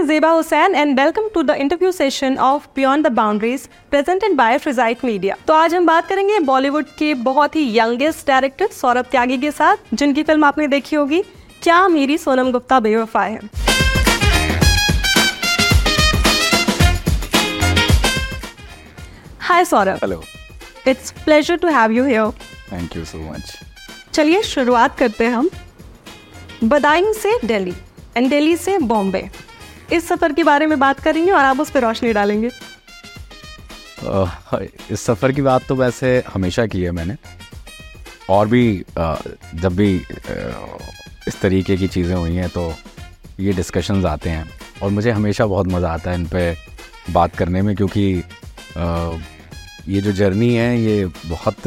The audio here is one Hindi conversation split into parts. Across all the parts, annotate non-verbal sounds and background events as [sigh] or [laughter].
Is Zeba Hussain and welcome to the interview session of Beyond the Boundaries presented by Frizite Media. तो आज हम बात करेंगे बॉलीवुड के बहुत ही यंगेस्ट डायरेक्टर सौरभ त्यागी के साथ जिनकी फ़िल्म आपने देखी होगी। क्या मेरी सोनम गुप्ता बेवफा है? Hi Saurabh. Hello it's pleasure to have you here thank you so much चलिए शुरुआत करते हैं हम। बदायूं से दिल्ली एंड दिल्ली से बॉम्बे। इस सफ़र के बारे में बात करेंगे और आप उस पर रोशनी डालेंगे। इस सफ़र की बात तो वैसे हमेशा की है मैंने। और भी जब भी इस तरीके की चीज़ें हुई हैं तो ये डिस्कशंस आते हैं। और मुझे हमेशा बहुत मज़ा आता है इन पर बात करने में क्योंकि ये जो जर्नी है, ये बहुत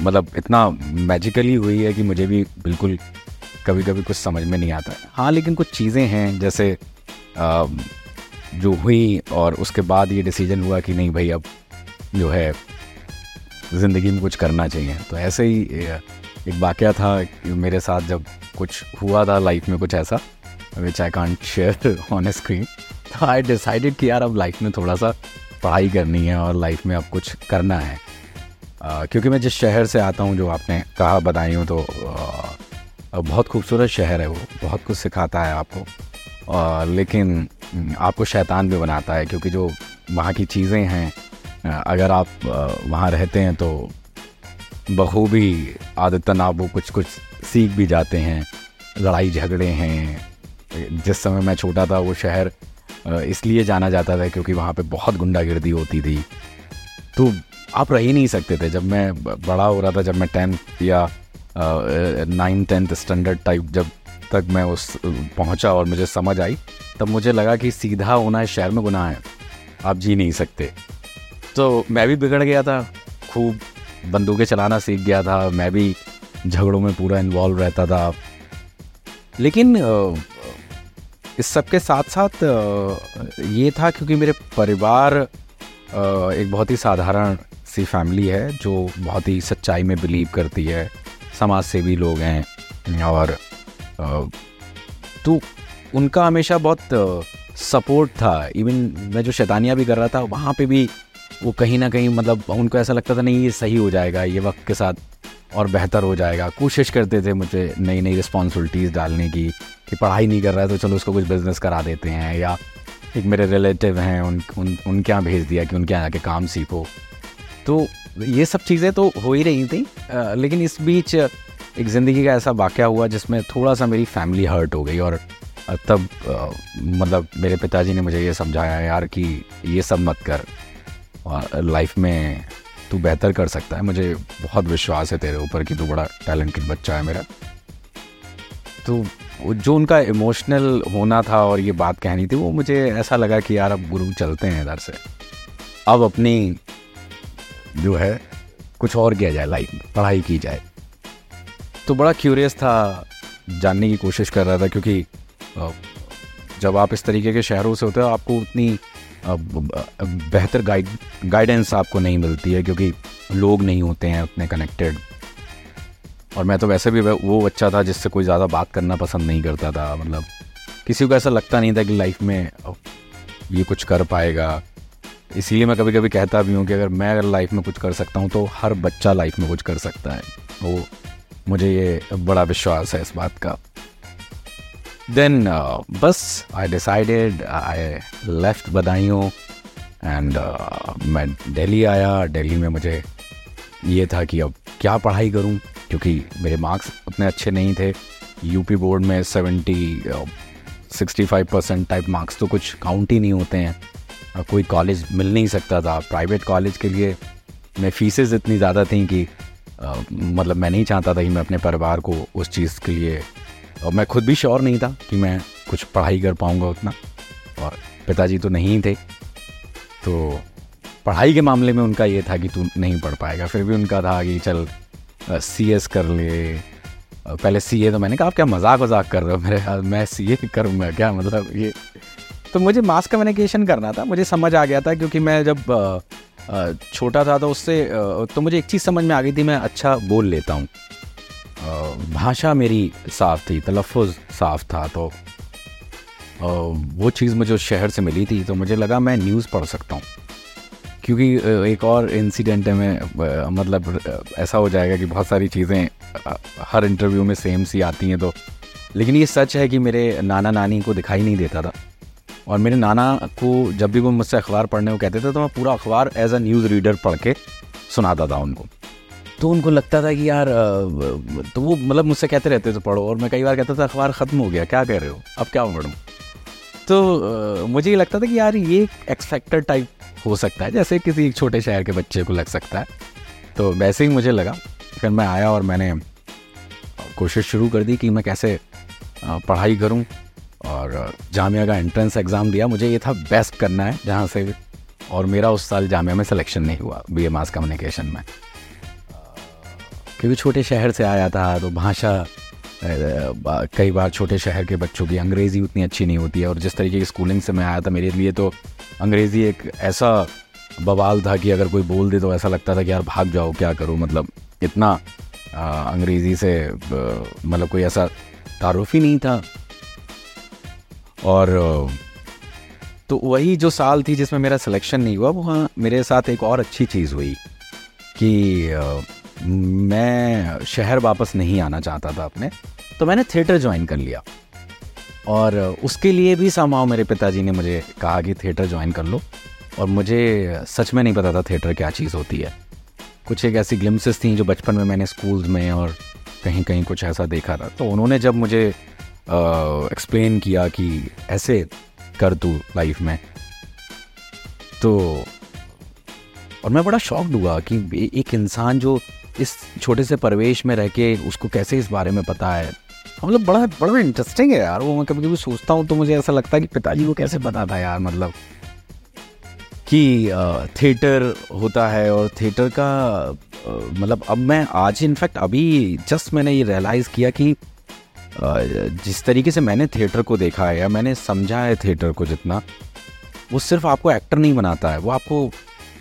मतलब इतना मैजिकली हुई है कि मुझे भी बिल्कुल कभी कभी कुछ समझ में नहीं आता। हाँ लेकिन कुछ चीज़ें हैं जैसे आ, जो हुई और उसके बाद ये डिसीज़न हुआ कि नहीं भाई अब जो है ज़िंदगी में कुछ करना चाहिए। तो ऐसे ही एक वाक़ था मेरे साथ जब कुछ हुआ था लाइफ में कुछ ऐसा which I can't share on screen तो आई डिसाइडेड कि यार अब लाइफ में थोड़ा सा पढ़ाई करनी है और लाइफ में अब कुछ करना है। आ, क्योंकि मैं जिस शहर से आता हूँ जो आपने कहा बताई हूँ तो आ, बहुत खूबसूरत शहर है वो बहुत कुछ सिखाता है आपको। आ, लेकिन आपको शैतान भी बनाता है क्योंकि जो वहाँ की चीज़ें हैं अगर आप वहाँ रहते हैं तो बखूबी आदतन आप वो कुछ कुछ सीख भी जाते हैं लड़ाई झगड़े हैं। जिस समय मैं छोटा था वो शहर इसलिए जाना जाता था क्योंकि वहाँ पे बहुत गुंडागिर्दी होती थी। तो आप रह ही नहीं सकते थे। जब मैं बड़ा हो रहा था जब मैं टेंथ या नाइन टेंथ स्टैंडर्ड टाइप जब तक मैं उस पहुँचा और मुझे समझ आई, तब मुझे लगा कि सीधा होना शहर में गुनाह है। आप जी नहीं सकते। तो मैं भी बिगड़ गया था, खूब बंदूकें चलाना सीख गया था, मैं भी झगड़ों में पूरा इन्वॉल्व रहता था। लेकिन इस सब के साथ साथ ये था क्योंकि मेरे परिवार एक बहुत ही साधारण सी फैमिली है, जो बहुत ही सच्चाई में बिलीव करती है। समाज सेवी लोग हैं, और तो उनका हमेशा बहुत सपोर्ट था। इवन मैं जो शैतानियाँ भी कर रहा था, वहाँ पे भी वो कहीं ना कहीं मतलब उनको ऐसा लगता था, नहीं, ये सही हो जाएगा, ये वक्त के साथ और बेहतर हो जाएगा। कोशिश करते थे मुझे नई नई रिस्पॉन्सिबिलिटीज़ डालने की, कि पढ़ाई नहीं कर रहा है तो चलो उसको कुछ बिज़नेस करा देते हैं, या एक मेरे रिलेटिव हैं, उन उन, उनके यहाँ भेज दिया कि उनके यहाँ आके काम सीखो। तो ये सब चीज़ें तो हो ही रही थी लेकिन इस बीच एक ज़िंदगी का ऐसा वाक़ हुआ जिसमें थोड़ा सा मेरी फैमिली हर्ट हो गई और तब मतलब मेरे पिताजी ने मुझे ये समझाया, यार, कि ये सब मत कर और लाइफ में तू बेहतर कर सकता है। मुझे बहुत विश्वास है तेरे ऊपर कि तू बड़ा टैलेंटेड बच्चा है मेरा। तो जो उनका इमोशनल होना था और ये बात कहनी थी, वो मुझे ऐसा लगा कि, यार, अब गुरु चलते हैं इधर से। अब अपनी जो है, कुछ और किया जाए, लाइफ में पढ़ाई की जाए। तो बड़ा क्यूरियस था, जानने की कोशिश कर रहा था, क्योंकि जब आप इस तरीके के शहरों से होते हो, आपको उतनी बेहतर गाइड गाइडेंस आपको नहीं मिलती है, क्योंकि लोग नहीं होते हैं उतने कनेक्टेड और मैं तो वैसे भी वो बच्चा था जिससे कोई ज़्यादा बात करना पसंद नहीं करता था मतलब किसी को ऐसा लगता नहीं था कि लाइफ में ये कुछ कर पाएगा। इसीलिए मैं कभी कभी कहता भी हूँ कि अगर मैं अगर लाइफ में कुछ कर सकता हूँ तो हर बच्चा लाइफ में कुछ कर सकता है। वो मुझे ये बड़ा विश्वास है इस बात का। देन uh, बस I decided I left Badaun and मैं दिल्ली आया। दिल्ली में मुझे ये था कि अब क्या पढ़ाई करूँ? क्योंकि मेरे मार्क्स उतने अच्छे नहीं थे। यूपी बोर्ड में seventy sixty five percent type marks तो कुछ काउंट ही नहीं होते हैं। कोई कॉलेज मिल नहीं सकता था। प्राइवेट कॉलेज के लिए मैं फीसेस इतनी ज़्यादा थी कि आ, मतलब मैं नहीं चाहता था कि मैं अपने परिवार को उस चीज़ के लिए और मैं खुद भी श्योर नहीं था कि मैं कुछ पढ़ाई कर पाऊँगा उतना और पिताजी तो नहीं थे। तो पढ़ाई के मामले में उनका ये था कि तू नहीं पढ़ पाएगा। फिर भी उनका था कि चल सी एस कर ले। पहले सी ए तो मैंने कहा आप क्या मज़ाक वजाक कर रहे हो मेरे मैं सी ए करूँगा क्या? मतलब ये तो मुझे मास कम्युनिकेशन करना था, मुझे समझ आ गया था क्योंकि मैं जब छोटा था तो उससे तो मुझे एक चीज़ समझ में आ गई थी, मैं अच्छा बोल लेता हूँ। भाषा मेरी साफ़ थी तलफ़ साफ़ था तो वो चीज़ मुझे उस शहर से मिली थी तो मुझे लगा मैं न्यूज़ पढ़ सकता हूँ। क्योंकि एक और इंसिडेंट है मैं मतलब ऐसा हो जाएगा कि बहुत सारी चीज़ें हर इंटरव्यू में सेम सी आती हैं तो लेकिन ये सच है कि मेरे नाना नानी को दिखाई नहीं देता था। और मेरे नाना को जब भी वो मुझसे अखबार पढ़ने को कहते थे तो मैं पूरा अखबार एज अ न्यूज़ रीडर पढ़ के सुनाता था उनको। तो उनको लगता था कि यार तो वो मतलब मुझसे कहते रहते थे, पढ़ो। और मैं कई बार कहता था, अखबार ख़त्म हो गया, क्या कह रहे हो? अब क्या पढ़ूँ तो मुझे ये लगता था कि यार, ये एक्सपेक्टर टाइप हो सकता है, जैसे किसी एक छोटे शहर के बच्चे को लग सकता है। तो वैसे ही मुझे लगा। फिर मैं आया और मैंने कोशिश शुरू कर दी कि मैं कैसे पढ़ाई करूँ। और जामिया का एंट्रेंस एग्ज़ाम दिया। मुझे ये था बेस्ट करना है, जहाँ से और मेरा उस साल जामिया में सिलेक्शन नहीं हुआ बी मास कम्युनिकेशन में। क्योंकि छोटे शहर से आया था तो भाषा कई बार छोटे शहर के बच्चों की अंग्रेज़ी उतनी अच्छी नहीं होती है, और जिस तरीके की स्कूलिंग से मैं आया था मेरे लिए तो अंग्रेज़ी एक ऐसा बवाल था कि अगर कोई बोल दे तो ऐसा लगता था कि यार भाग जाओ, क्या करो? मतलब इतना अंग्रेज़ी से मतलब कोई ऐसा तारुफ ही नहीं था। और तो वही जो साल थी जिसमें मेरा सिलेक्शन नहीं हुआ वहाँ मेरे साथ एक और अच्छी चीज़ हुई कि मैं शहर वापस नहीं आना चाहता था अपने तो मैंने थिएटर ज्वाइन कर लिया। और उसके लिए भी समाओ मेरे पिताजी ने मुझे कहा कि थिएटर ज्वाइन कर लो, और मुझे सच में नहीं पता था थिएटर क्या चीज़ होती है। कुछ एक ऐसी ग्लिम्सेस थी जो बचपन में मैंने स्कूल्स में और कहीं कहीं कुछ ऐसा देखा था। तो उन्होंने जब मुझे एक्सप्लेन किया कि ऐसे कर तू लाइफ में। तो और मैं बड़ा शॉक्ड हुआ कि एक इंसान जो इस छोटे से परवेश में रह के उसको कैसे इस बारे में पता है। मतलब बड़ा बड़ा इंटरेस्टिंग है यार, वो मैं कभी कभी सोचता हूँ तो मुझे ऐसा लगता है कि पिताजी को कैसे पता था यार मतलब। कि थिएटर होता है और थिएटर का मतलब अब मैं आज इनफैक्ट अभी जस्ट मैंने ये रियलाइज़ किया कि जिस तरीके से मैंने थिएटर को देखा है या मैंने समझा है थिएटर को जितना, वो सिर्फ़ आपको एक्टर नहीं बनाता है, वो आपको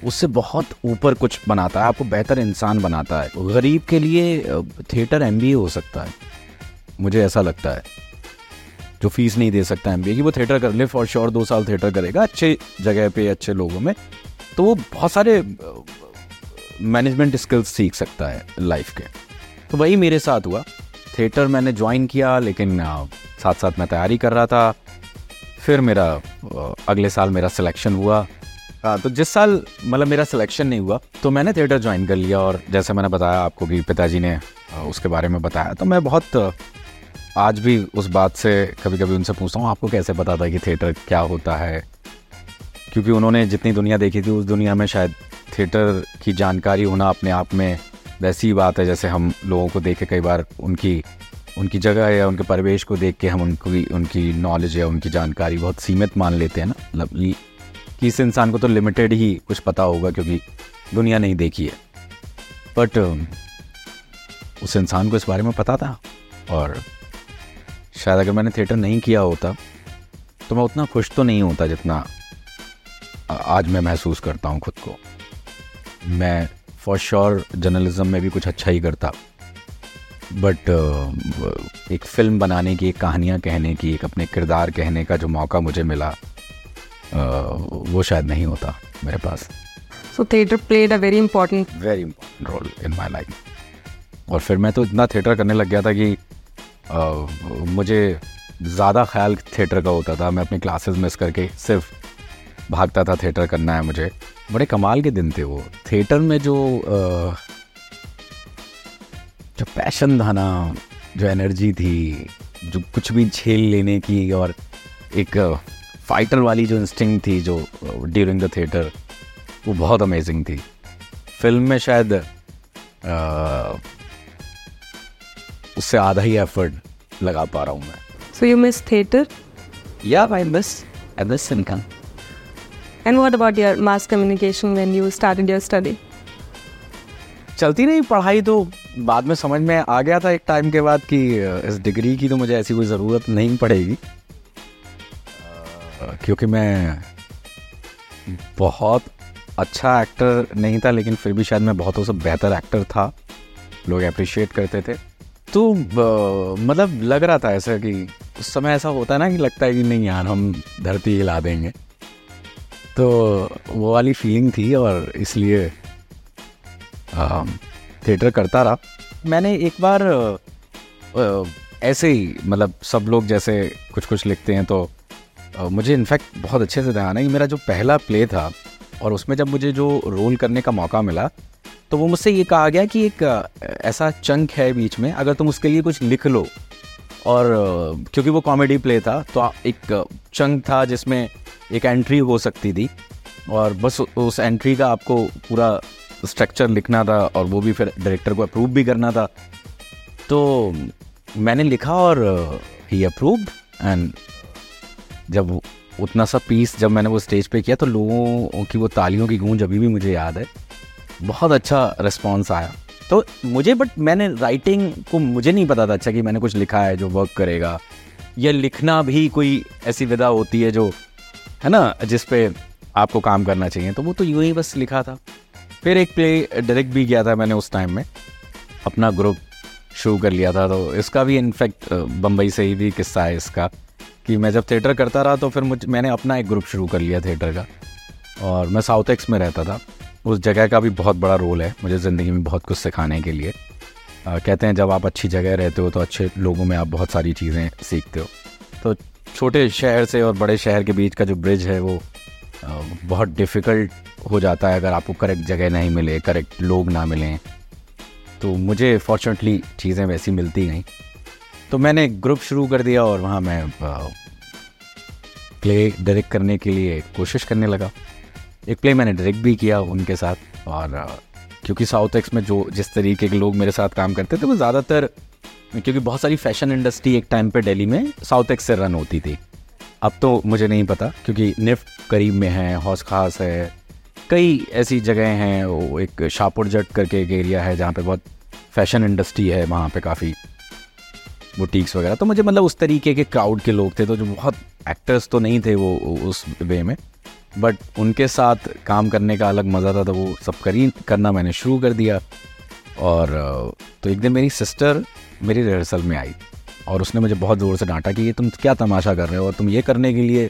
उससे बहुत ऊपर कुछ बनाता है, आपको बेहतर इंसान बनाता है। गरीब के लिए थिएटर एमबीए हो सकता है, मुझे ऐसा लगता है। जो फ़ीस नहीं दे सकता एमबीए की, वो थिएटर कर ले फॉर श्योर दो साल थिएटर करेगा, अच्छे जगह पे, अच्छे लोगों में तो वो बहुत सारे मैनेजमेंट स्किल्स सीख सकता है लाइफ के। तो वही मेरे साथ हुआ। थिएटर मैंने ज्वाइन किया, लेकिन साथ साथ मैं तैयारी कर रहा था। फिर मेरा अगले साल मेरा सिलेक्शन हुआ। हाँ तो जिस साल मतलब मेरा सिलेक्शन नहीं हुआ तो मैंने थिएटर ज्वाइन कर लिया और जैसे मैंने बताया आपको कि पिताजी ने उसके बारे में बताया। तो मैं बहुत आज भी उस बात से कभी कभी उनसे पूछता हूँ, आपको कैसे पता था कि थिएटर क्या होता है? क्योंकि उन्होंने जितनी दुनिया देखी थी, उस दुनिया में शायद थिएटर की जानकारी होना अपने आप में वैसी ही बात है जैसे हम लोगों को देख के कई बार उनकी उनकी जगह या उनके परिवेश को देख के हम उनकी उनकी नॉलेज या उनकी जानकारी बहुत सीमित मान लेते हैं ना। मतलब कि इस इंसान को तो लिमिटेड ही कुछ पता होगा क्योंकि दुनिया नहीं देखी है। बट उस इंसान को इस बारे में पता था और शायद अगर मैंने थिएटर नहीं किया होता तो मैं उतना खुश तो नहीं होता जितना आज मैं महसूस करता हूँ खुद को। मैं फॉर श्योर जर्नलिज्म में भी कुछ अच्छा ही करता। बट uh, एक फ़िल्म बनाने की एक कहानियाँ कहने की एक अपने किरदार कहने का जो मौका मुझे मिला uh, वो शायद नहीं होता मेरे पास। So theatre played a very important very important role in my life और फिर मैं तो इतना थिएटर करने लग गया था कि uh, मुझे ज़्यादा ख्याल थिएटर का होता था। मैं अपनी क्लासेस मिस करके सिर्फ़ भागता था थिएटर करना है मुझे। बड़े कमाल के दिन थे वो। थिएटर में जो आ, जो पैशन था ना जो एनर्जी थी जो कुछ भी झेल लेने की और एक फाइटर वाली जो इंस्टिंग थी जो ड्यूरिंग द थिएटर वो बहुत अमेजिंग थी। फ़िल्म में शायद आ, उससे आधा ही एफर्ट लगा पा रहा हूँ मैं। सो यू मिस थिएटर या I miss I miss and what about mass communication when you started your study चलती रही पढ़ाई तो बाद में समझ में आ गया था एक टाइम के बाद कि इस डिग्री की तो मुझे ऐसी कोई ज़रूरत नहीं पड़ेगी। क्योंकि मैं बहुत अच्छा एक्टर नहीं था, लेकिन फिर भी शायद मैं बहुतों से बेहतर एक्टर था। लोग अप्रिशिएट करते थे। तो मतलब लग रहा था ऐसा कि, उस समय ऐसा होता है ना कि लगता है कि नहीं यार, हम धरती हिला देंगे। तो वो वाली फीलिंग थी और इसलिए थिएटर करता रहा। मैंने एक बार ऐसे ही मतलब सब लोग जैसे कुछ कुछ लिखते हैं तो मुझे इनफैक्ट बहुत अच्छे से ध्यान है। कि मेरा जो पहला प्ले था और उसमें जब मुझे जो रोल करने का मौका मिला तो वो मुझसे ये कहा गया कि एक ऐसा चंक है बीच में, अगर तुम उसके लिए कुछ लिख लो और क्योंकि वो कॉमेडी प्ले था तो एक चंग था जिसमें एक एंट्री हो सकती थी। और बस उस एंट्री का आपको पूरा स्ट्रक्चर लिखना था और वो भी फिर डायरेक्टर को अप्रूव भी करना था। तो मैंने लिखा और ही अप्रूव एंड जब उतना सा पीस जब मैंने वो स्टेज पे किया तो लोगों की वो तालियों की गूंज अभी भी मुझे याद है। बहुत अच्छा रिस्पॉन्स आया। तो मुझे बट मैंने राइटिंग को मुझे नहीं पता था अच्छा कि मैंने कुछ लिखा है जो वर्क करेगा। या लिखना भी कोई ऐसी विधा होती है जो, है ना, जिस पे आपको काम करना चाहिए। तो वो तो यूँ ही बस लिखा था। फिर एक प्ले डायरेक्ट भी किया था मैंने उस टाइम में। अपना ग्रुप शुरू कर लिया था। तो इसका भी इनफैक्ट बम्बई से ही भी किस्सा है इसका। कि मैं जब थिएटर करता रहा तो फिर मुझ, मैंने अपना एक ग्रुप शुरू कर लिया थिएटर का। और मैं साउथ एक्स में रहता था। उस जगह का भी बहुत बड़ा रोल है मुझे ज़िंदगी में बहुत कुछ सिखाने के लिए। आ, कहते हैं जब आप अच्छी जगह रहते हो तो अच्छे लोगों में आप बहुत सारी चीज़ें सीखते हो। तो छोटे शहर से और बड़े शहर के बीच का जो ब्रिज है वो आ, बहुत डिफ़िकल्ट हो जाता है अगर आपको करेक्ट जगह नहीं मिले करेक्ट लोग ना मिलें। तो मुझे फॉर्चुनेटली चीज़ें वैसी मिलती गई तो मैंने ग्रुप शुरू कर दिया और वहाँ मैं प्ले डायरेक्ट करने के लिए कोशिश करने लगा। एक प्ले मैंने डायरेक्ट भी किया उनके साथ और क्योंकि साउथ एक्स में जो, जिस तरीके के लोग मेरे साथ काम करते थे, वो ज़्यादातर, क्योंकि बहुत सारी फ़ैशन इंडस्ट्री एक टाइम पे दिल्ली में साउथ एक्स से रन होती थी। अब तो मुझे नहीं पता, क्योंकि निफ्ट करीब में है हौस खास है, कई ऐसी जगह हैं, वो एक शाहपुर जट करके एक एरिया है जहाँ पे बहुत फ़ैशन इंडस्ट्री है, वहाँ पे काफ़ी बुटीक्स वगैरह। तो मुझे मतलब उस तरीके के क्राउड के लोग थे तो जो बहुत एक्टर्स तो नहीं थे वो, उस वे में। बट उनके साथ काम करने का अलग मज़ा था तो वो सब करी, करना मैंने शुरू कर दिया। और तो एक दिन मेरी सिस्टर मेरी रिहर्सल में आई और उसने मुझे बहुत ज़ोर से डांटा कि ये तुम क्या तमाशा कर रहे हो और तुम ये करने के लिए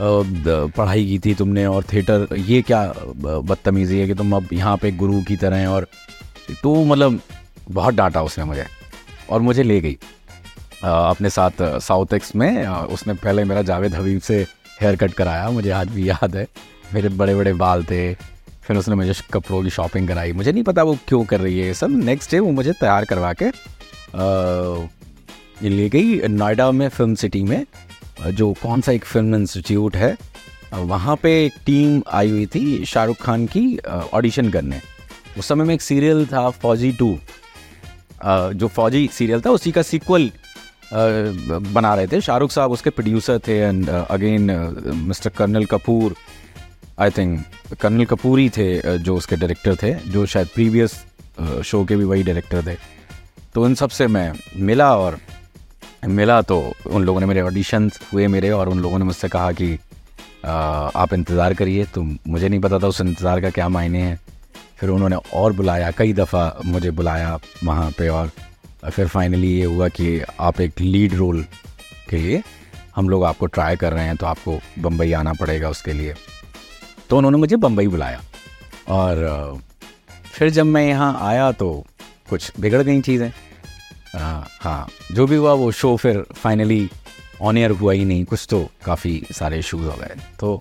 पढ़ाई की थी तुमने और थिएटर, ये क्या बदतमीज़ी है कि तुम अब यहाँ पे गुरु की तरह हैं और तो मतलब बहुत डांटा उसने मुझे और मुझे ले गई। अपने साथ साउथ एक्स में उसने पहले मेरा जावेद हबीब से हेयर कट कराया, मुझे आज भी याद है। मेरे बड़े बड़े बाल थे, फिर उसने मुझे कपड़ों की शॉपिंग कराई। मुझे नहीं पता वो क्यों कर रही है। सब नेक्स्ट डे वो मुझे तैयार करवा के ले गई नोएडा में फ़िल्म सिटी में, जो कौन सा एक फ़िल्म इंस्टीट्यूट है। वहाँ पे एक टीम आई हुई थी शाहरुख खान की ऑडिशन करने। उस समय में एक सीरियल था फौजी टू। जो फौजी सीरियल था, उसी का सीक्वल बना रहे थे। शाहरुख साहब उसके प्रोड्यूसर थे and again mister colonel Kapoor I think colonel Kapoor ही थे जो उसके डायरेक्टर थे, जो शायद प्रीवियस शो के भी वही डायरेक्टर थे। तो उन सबसे मैं मिला और मिला तो उन लोगों ने मेरे ऑडिशंस हुए मेरे और उन लोगों ने मुझसे कहा कि आप इंतज़ार करिए। तो मुझे नहीं पता था उस इंतज़ार का क्या मायने हैं। फिर उन्होंने और बुलाया, कई दफ़ा मुझे बुलाया वहाँ पे और फिर फाइनली ये हुआ कि आप एक लीड रोल के लिए हम लोग आपको ट्राई कर रहे हैं तो आपको बम्बई आना पड़ेगा उसके लिए। तो उन्होंने मुझे बम्बई बुलाया और फिर जब मैं यहाँ आया तो कुछ बिगड़ गई चीज़ें। हाँ जो भी हुआ वो शो फिर फाइनली ऑन एयर हुआ ही नहीं, कुछ तो काफ़ी सारे इशूज़ हो गए। तो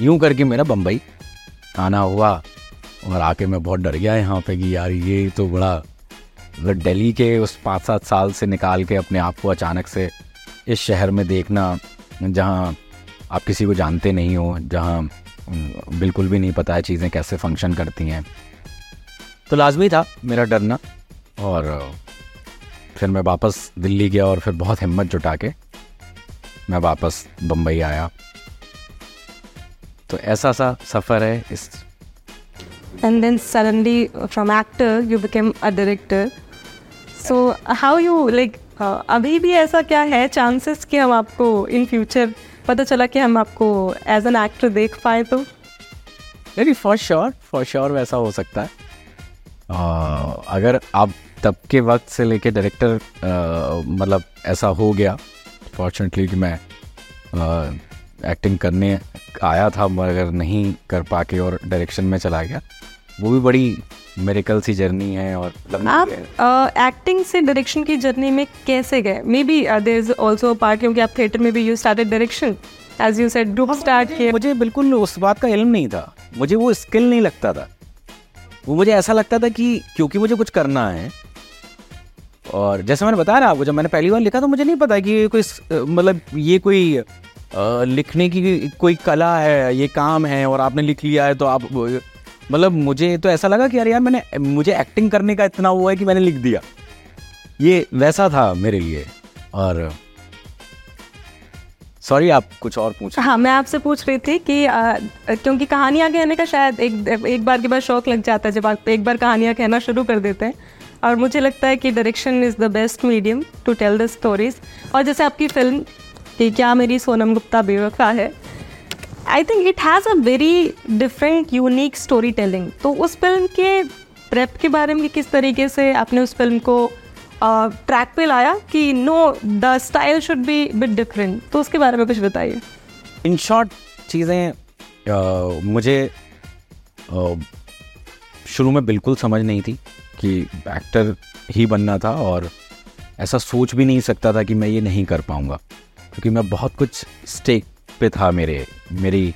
यूँ करके मेरा बम्बई आना हुआ और आके मैं बहुत डर गया यहाँ पे कि यार ये तो बड़ा दिल्ली के उस पाँच सात साल से निकाल के अपने आप को अचानक से इस शहर में देखना, जहाँ आप किसी को जानते नहीं हो, जहाँ बिल्कुल भी नहीं पता है चीज़ें कैसे फ़ंक्शन करती हैं। तो लाजमी था मेरा डरना और, फिर मैं वापस दिल्ली गया और फिर बहुत हिम्मत जुटा के मैं वापस बम्बई आया। तो ऐसा सा सफ़र है इस and then suddenly, from actor, you became a director. So how you uh, अभी भी ऐसा क्या है चांसेस कि हम आपको इन फ्यूचर पता चला कि हम आपको एज एन एक्टर देख पाए तो? नहीं फॉर श्योर फॉर श्योर वैसा हो सकता है। uh, अगर आप तब के वक्त से लेके डायरेक्टर uh, मतलब ऐसा हो गया फॉर्चुनेटली कि मैं एक्टिंग uh, करने आया था मगर नहीं कर पा के और डायरेक्शन में चला गया। वो भी बड़ी मेरिकल सी जर्नी है और आप एक्टिंग से डायरेक्शन की जर्नी में कैसे गए? Maybe there is also part क्योंकि आप थिएटर में भी you started direction as you said group start किए मुझे बिल्कुल उस बात का इल्म नहीं था। मुझे वो स्किल नहीं लगता था। वो मुझे ऐसा लगता था कि क्योंकि मुझे कुछ करना है और जैसे मैंने बताया ना आपको जब मैंने पहली बार लिखा तो मुझे नहीं पता कि ये कोई मतलब ये कोई आ, लिखने की कोई कला है ये काम है और आपने लिख लिया है तो आप मतलब मुझे तो ऐसा लगा कि यार यार मैंने मुझे एक्टिंग करने का इतना हुआ है कि मैंने लिख दिया। ये वैसा था मेरे लिए। और सॉरी आप कुछ और पूछ हाँ मैं आपसे पूछ रही थी कि आ, क्योंकि कहानियाँ कहने का शायद एक एक बार के बाद शौक लग जाता है जब आप एक बार कहानियाँ कहना शुरू कर देते हैं। और मुझे लगता है कि direction is the best medium to tell the stories और जैसे आपकी फ़िल्म कि क्या मेरी सोनम गुप्ता बेवफा है? I think it has a very different unique story telling तो उस फ़िल्म के प्रेप के बारे में किस तरीके से आपने उस फ़िल्म को ट्रैक पे लाया कि no the style should be bit different तो उसके बारे में कुछ बताइए। इन शॉर्ट चीज़ें मुझे शुरू में बिल्कुल समझ नहीं थी कि एक्टर ही बनना था और ऐसा सोच भी नहीं सकता था कि मैं ये नहीं कर पाऊँगा। क्योंकि मैं बहुत कुछ स्टेक पे था मेरे मेरी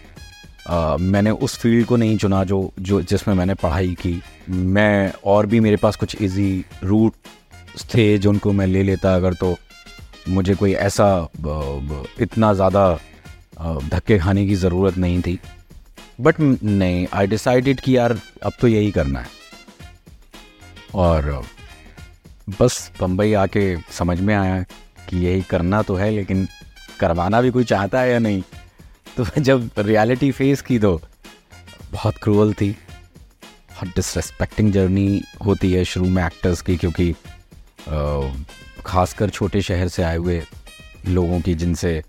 आ, मैंने उस फ़ील्ड को नहीं चुना जो जो जिसमें मैंने पढ़ाई की। मैं और भी मेरे पास कुछ इजी रूट थे जो उनको मैं ले लेता अगर तो मुझे कोई ऐसा इतना ज़्यादा धक्के खाने की ज़रूरत नहीं थी। बट नहीं आई डिसाइडेड कि यार अब तो यही करना है। और बस बम्बई आके समझ में आया कि यही करना तो है लेकिन करवाना भी कोई चाहता है या नहीं? तो जब रियलिटी फेस की तो बहुत क्रूअल थी। बहुत डिसरेस्पेक्टिंग जर्नी होती है शुरू में एक्टर्स की, क्योंकि खासकर छोटे शहर से आए हुए लोगों की, जिनसे,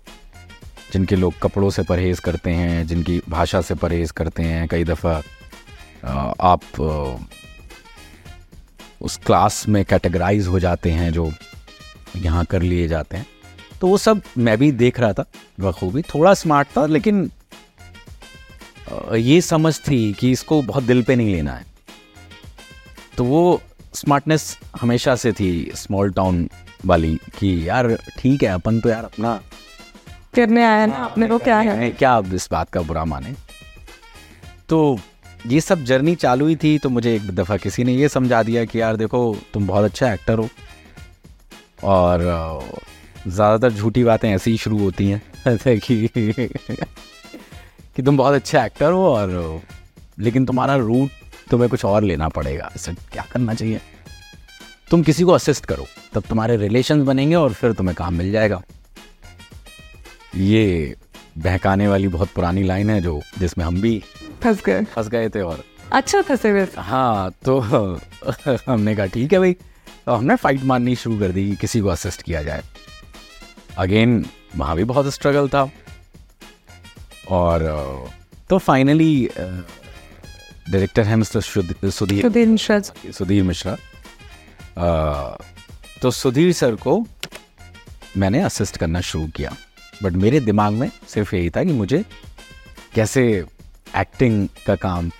जिनके लोग कपड़ों से परहेज़ करते हैं, जिनकी भाषा से परहेज़ करते हैं, कई दफ़ा आप उस क्लास में कैटेगराइज हो जाते हैं जो यहाँ कर लिए जाते हैं। तो वो सब मैं भी देख रहा था बखूबी। थोड़ा स्मार्ट था लेकिन ये समझ थी कि इसको बहुत दिल पे नहीं लेना है। तो वो स्मार्टनेस हमेशा से थी स्मॉल टाउन वाली कि यार ठीक है अपन तो यार अपना करने आया ना अपने को क्या है? क्या आप इस बात का बुरा माने? तो ये सब जर्नी चालू ही थी तो मुझे एक दफ़ा किसी ने ये समझा दिया कि यार देखो तुम बहुत अच्छा एक्टर हो और ज़्यादातर झूठी बातें ऐसी ही शुरू होती हैं। ऐसे कि कि तुम बहुत अच्छे एक्टर हो और लेकिन तुम्हारा रूट तुम्हें कुछ और लेना पड़ेगा। ऐसे क्या करना चाहिए? तुम किसी को असिस्ट करो तब तुम्हारे रिलेशन बनेंगे और फिर तुम्हें काम मिल जाएगा। ये बहकाने वाली बहुत पुरानी लाइन है जो जिसमें हम भी फंस गए। फंस गए थे और अच्छा फंसे हुए हाँ तो हमने कहा ठीक है भाई। तो हमने फाइट मारनी शुरू कर दी किसी को असिस्ट किया जाए। अगेन वहाँ भी बहुत स्ट्रगल था। और तो फाइनली डायरेक्टर है मिस्टर सुधीर सुधीर मिश्रा तो सुधीर सर को मैंने असिस्ट करना शुरू किया। बट मेरे दिमाग में सिर्फ़ यही था कि मुझे कैसे एक्टिंग का काम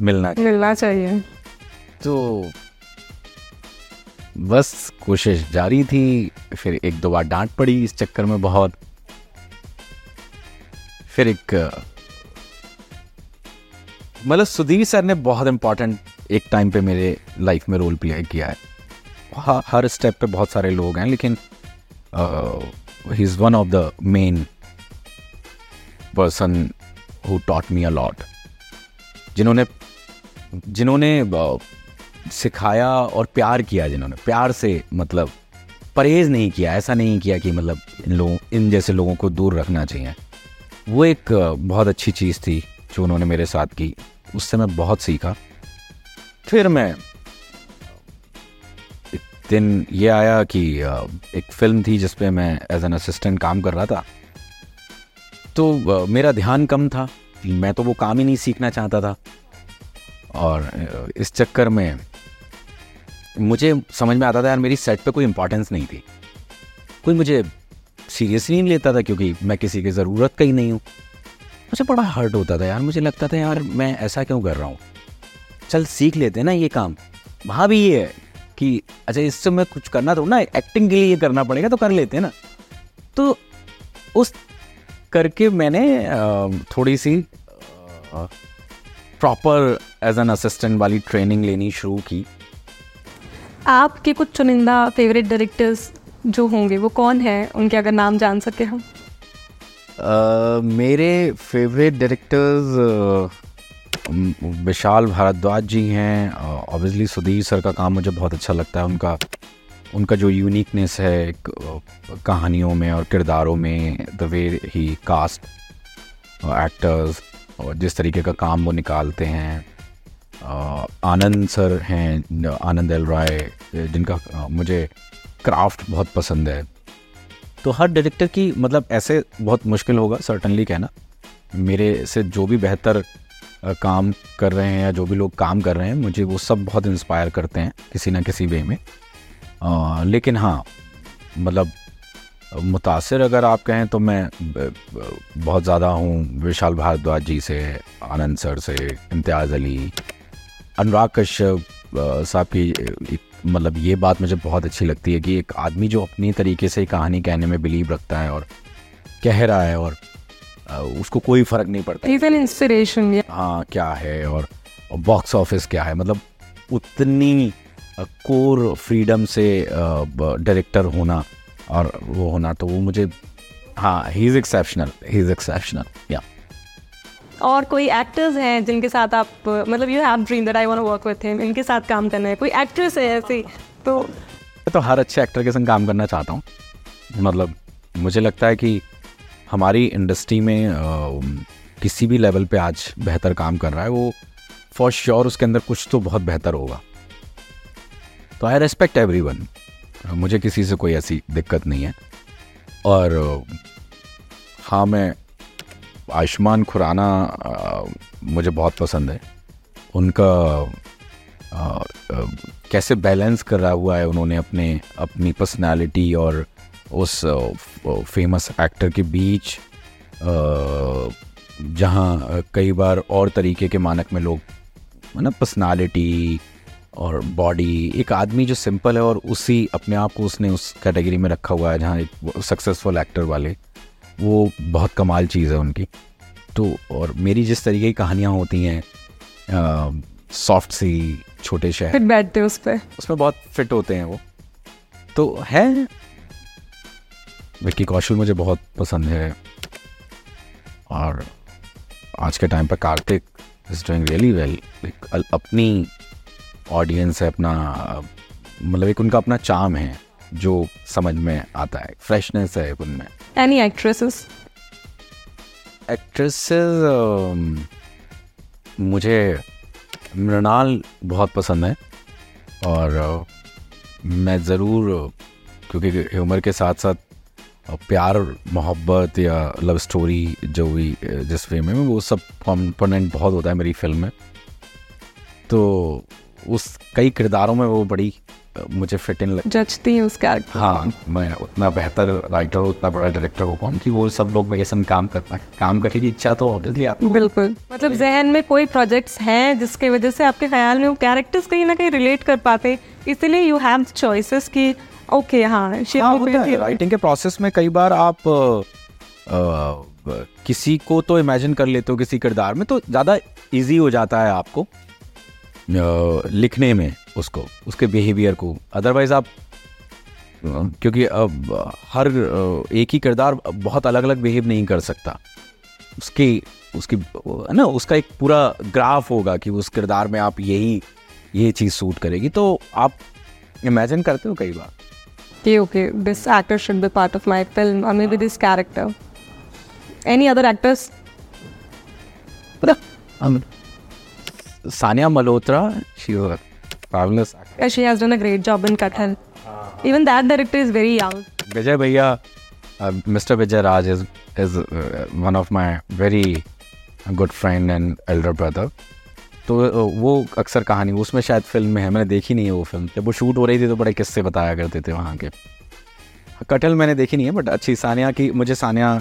मिलना मिलना चाहिए। तो बस कोशिश जारी थी, फिर एक दो बार डांट पड़ी इस चक्कर में बहुत। फिर एक मतलब सुधीर सर ने बहुत इम्पोर्टेंट एक टाइम पे मेरे लाइफ में रोल प्ले किया है। हर स्टेप पे बहुत सारे लोग हैं, लेकिन he is one of the main person who taught me a lot जिन्होंने जिन्होंने सिखाया और प्यार किया जिन्होंने। प्यार से मतलब परहेज नहीं किया, ऐसा नहीं किया कि मतलब इन लोगों, इन जैसे लोगों को दूर रखना चाहिए। वो एक बहुत अच्छी चीज़ थी जो उन्होंने मेरे साथ की। उससे मैं बहुत सीखा। फिर मैं एक दिन ये आया कि एक फ़िल्म थी जिसपे मैं एज एन असिस्टेंट काम कर रहा था। तो मेरा ध्यान कम था। मैं तो वो काम ही नहीं सीखना चाहता था। और इस चक्कर में मुझे समझ में आता था यार मेरी सेट पे कोई इंपॉर्टेंस नहीं थी। कोई मुझे सीरियसली नहीं लेता था क्योंकि मैं किसी की ज़रूरत का ही नहीं हूँ। मुझे बड़ा हर्ट होता था यार, मुझे लगता था यार मैं ऐसा क्यों कर रहा हूँ? चल सीख लेते हैं ना ये काम। वहाँ भी ये है कि अच्छा इससे मैं कुछ करना तो ना एक्टिंग के लिए ये करना पड़ेगा तो कर लेते हैं ना। तो उस करके मैंने थोड़ी सी प्रॉपर एज एन असिस्टेंट वाली ट्रेनिंग लेनी शुरू की। आपके कुछ चुनिंदा फेवरेट डायरेक्टर्स जो होंगे वो कौन है? उनके अगर नाम जान सके हम। uh, मेरे फेवरेट डायरेक्टर्स विशाल भारद्वाज जी हैं। ऑब्वियसली सुधीर सर का काम मुझे बहुत अच्छा लगता है। उनका उनका जो यूनिकनेस है कहानियों में और किरदारों में the way he cast actors और जिस तरीके का काम वो निकालते हैं। आनंद सर हैं आनंद एल राय जिनका मुझे क्राफ्ट बहुत पसंद है। तो हर डायरेक्टर की मतलब ऐसे बहुत मुश्किल होगा सर्टनली कहना। मेरे से जो भी बेहतर काम कर रहे हैं या जो भी लोग काम कर रहे हैं मुझे वो सब बहुत इंस्पायर करते हैं किसी ना किसी वे में। आ, लेकिन हाँ मतलब मुतासर अगर आप कहें तो मैं बहुत ज़्यादा हूँ विशाल भारद्वाज जी से आनंद सर से इम्तियाज़ अली। अनुराग कश्यप साहब की मतलब ये बात मुझे बहुत अच्छी लगती है कि एक आदमी जो अपनी तरीके से कहानी कहने में बिलीव रखता है और कह रहा है और उसको कोई फ़र्क नहीं पड़ता। इवन इंस्पिरेशन हाँ क्या है और बॉक्स ऑफ़िस क्या है? मतलब उतनी कोर फ्रीडम से डायरेक्टर होना और वो होना तो वो मुझे हाँ he is exceptional he is exceptional या और कोई एक्टर्स हैं जिनके साथ आप मतलब you have dream that I want to work with him इनके साथ काम करना है, कोई एक्ट्रेस है ऐसी तो मैं तो हर अच्छे एक्टर के संग काम करना चाहता हूँ। मतलब मुझे लगता है कि हमारी इंडस्ट्री में किसी भी लेवल पे आज बेहतर काम कर रहा है, वो फॉर श्योर उसके अंदर कुछ तो बहुत बेहतर होगा। तो आई रेस्पेक्ट एवरी वन मुझे किसी से कोई ऐसी दिक्कत नहीं है। और हाँ मैं आयुष्मान खुराना मुझे बहुत पसंद है। उनका आ, आ, कैसे बैलेंस करा हुआ है उन्होंने अपने अपनी पर्सनालिटी और उस फ़ेमस एक्टर के बीच जहाँ कई बार और तरीके के मानक में लोग है ना पर्सनालिटी और बॉडी एक आदमी जो सिंपल है और उसी अपने आप को उसने उस कैटेगरी में रखा हुआ है जहाँ एक सक्सेसफुल एक्टर वाले वो बहुत कमाल चीज़ है उनकी। तो और मेरी जिस तरीके की कहानियाँ होती हैं सॉफ्ट सी छोटे शहर। फिट बैठते उस पर उसमें बहुत फिट होते हैं वो। तो है विक्की कौशल मुझे बहुत पसंद है। और आज के टाइम पर Kartik is doing really well अपनी ऑडियंस है अपना मतलब एक उनका अपना चाम है। जो समझ में आता है फ्रेशनेस है उनमें एनी एक्ट्रेसेस एक्ट्रेसेस मुझे मृणाल बहुत पसंद है और uh, मैं ज़रूर क्योंकि ह्यूमर के साथ साथ प्यार मोहब्बत या लव स्टोरी जो भी जिस वे में वो सब कॉम्पोनेंट बहुत होता है मेरी फ़िल्म में। तो उस कई किरदारों में वो बड़ी मुझे फिट इन जचती है उस कैरेक्टर हाँ मैं उतना बेहतर राइटर उतना बड़ा डायरेक्टर हो कौन कि वो सब लोग मेरे संग काम करता है काम करने की इच्छा तो ऑब्वियसली आपको बिल्कुल। मतलब जहन में कोई प्रोजेक्ट्स हैं जिसके वजह से आपके ख्याल में वो कैरेक्टर्स कहीं ना कहीं रिलेट कर पाते इसलिए यू हैव चॉइसेस की ओके हाँ राइटिंग हाँ, के प्रोसेस में कई बार आप किसी को तो इमेजिन कर लेते हो किसी किरदार में तो ज़्यादा इजी हो जाता है आपको लिखने में। उसको उसके बिहेवियर को। अदरवाइज़ आप क्योंकि अब हर एक ही किरदार बहुत अलग अलग बिहेव नहीं कर सकता। उसकी उसकी ना उसका एक पूरा ग्राफ होगा कि उस किरदार में आप यही ये चीज़ सूट करेगी। तो आप इमेजिन करते हो कई बार? Okay, okay, this actor should be part of my film, or maybe this character. Any other actors? Um, Sanya Malhotra, she was a fabulous actor. Yeah, she has done a great job in Kathal. Even that director is very young. Vijay Bhaiya, uh, Mr. Vijay Raj is, is uh, one of my very good friend and elder brother. तो वो अक्सर कहानी उसमें शायद फ़िल्म में है मैंने देखी नहीं है वो फ़िल्म जब वो शूट हो रही थी तो बड़े किस्से बताया करते थे वहाँ के कटल मैंने देखी नहीं है बट अच्छी सानिया की मुझे सानिया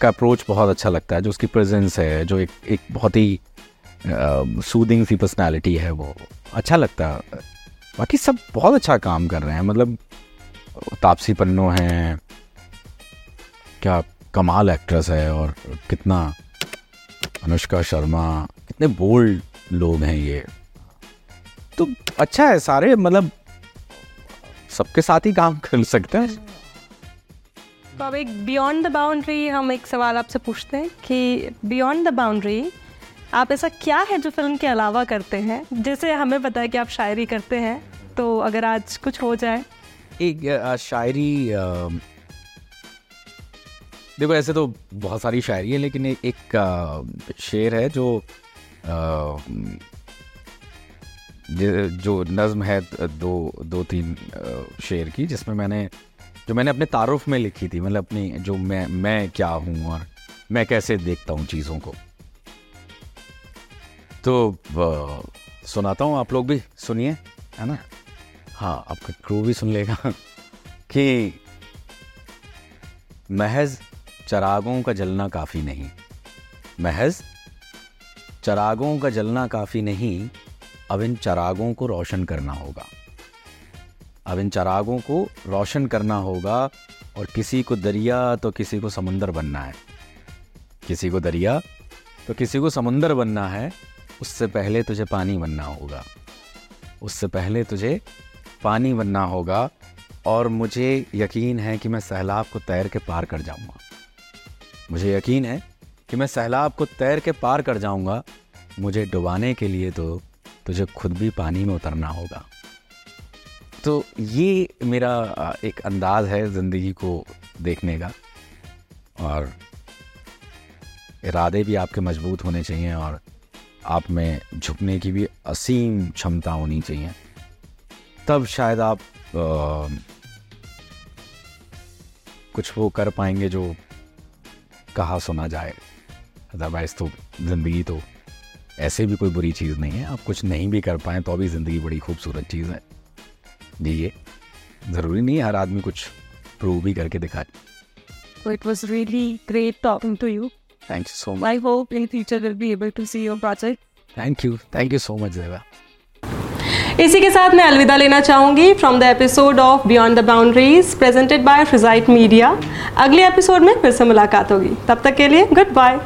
का अप्रोच बहुत अच्छा लगता है जो उसकी प्रेजेंस है जो एक एक बहुत ही सूदिंग सी पर्सनालिटी है वो अच्छा लगता है। बाकी सब बहुत अच्छा काम कर रहे हैं मतलब तापसी पन्नो हैं, क्या कमाल एक्ट्रेस है और कितना अनुष्का शर्मा, कितने बोल्ड लोग हैं ये। तो अच्छा है सारे मतलब सबके साथ ही काम कर सकते हैं। तो अब एक बियॉन्ड द बाउंड्री हम एक सवाल आपसे पूछते हैं कि बियॉन्ड द बाउंड्री आप ऐसा क्या है जो फ़िल्म के अलावा करते हैं? जैसे हमें पता है कि आप शायरी करते हैं तो अगर आज कुछ हो जाए। एक शायरी देखो ऐसे तो बहुत सारी शायरी है लेकिन एक, शेर है जो जो नज़म है दो दो तीन शेर की जिसमें मैंने जो मैंने अपने तारुफ में लिखी थी मतलब अपनी जो मैं मैं क्या हूँ और मैं कैसे देखता हूँ चीज़ों को। तो सुनाता हूँ आप लोग भी, सुनिए, है ना? हाँ आपका क्रू भी सुन लेगा [laughs] कि महज चरागों का जलना काफ़ी नहीं। महज चरागों का जलना काफ़ी नहीं, अब इन चरागों को रोशन करना होगा। अब इन चरागों को रोशन करना होगा और किसी को दरिया तो किसी को समंदर बनना है। किसी को दरिया तो किसी को समंदर बनना है उससे पहले तुझे पानी बनना होगा। उससे पहले तुझे पानी बनना होगा और मुझे यकीन है कि मैं सैलाब को तैर के पार कर जाऊँगा। मुझे यकीन है कि मैं सैलाब को तैर के पार कर जाऊँगा। मुझे डुबाने के लिए तो तुझे खुद भी पानी में उतरना होगा। तो ये मेरा एक अंदाज है ज़िंदगी को देखने का। और इरादे भी आपके मज़बूत होने चाहिए और आप में झुकने की भी असीम क्षमता होनी चाहिए। तब शायद आप आ, कुछ वो कर पाएँगे जो कहा सुना जाए। अदरवाइज़ तो ज़िंदगी तो ऐसे भी कोई बुरी चीज़ नहीं है। आप कुछ नहीं भी कर पाए तो अभी ज़िंदगी बड़ी खूबसूरत चीज़ है। जी ये ज़रूरी नहीं हर आदमी कुछ प्रूव भी करके दिखाए। So it was really great talking to. Thank you so much. I hope in future we'll be able to see your project. Thank you. Thank you so much, Deva. इसी के साथ मैं अलविदा लेना चाहूँगी from the episode of beyond the boundaries presented by फ्रिजाइट media अगले एपिसोड में फिर से मुलाकात होगी तब तक के लिए गुड बाय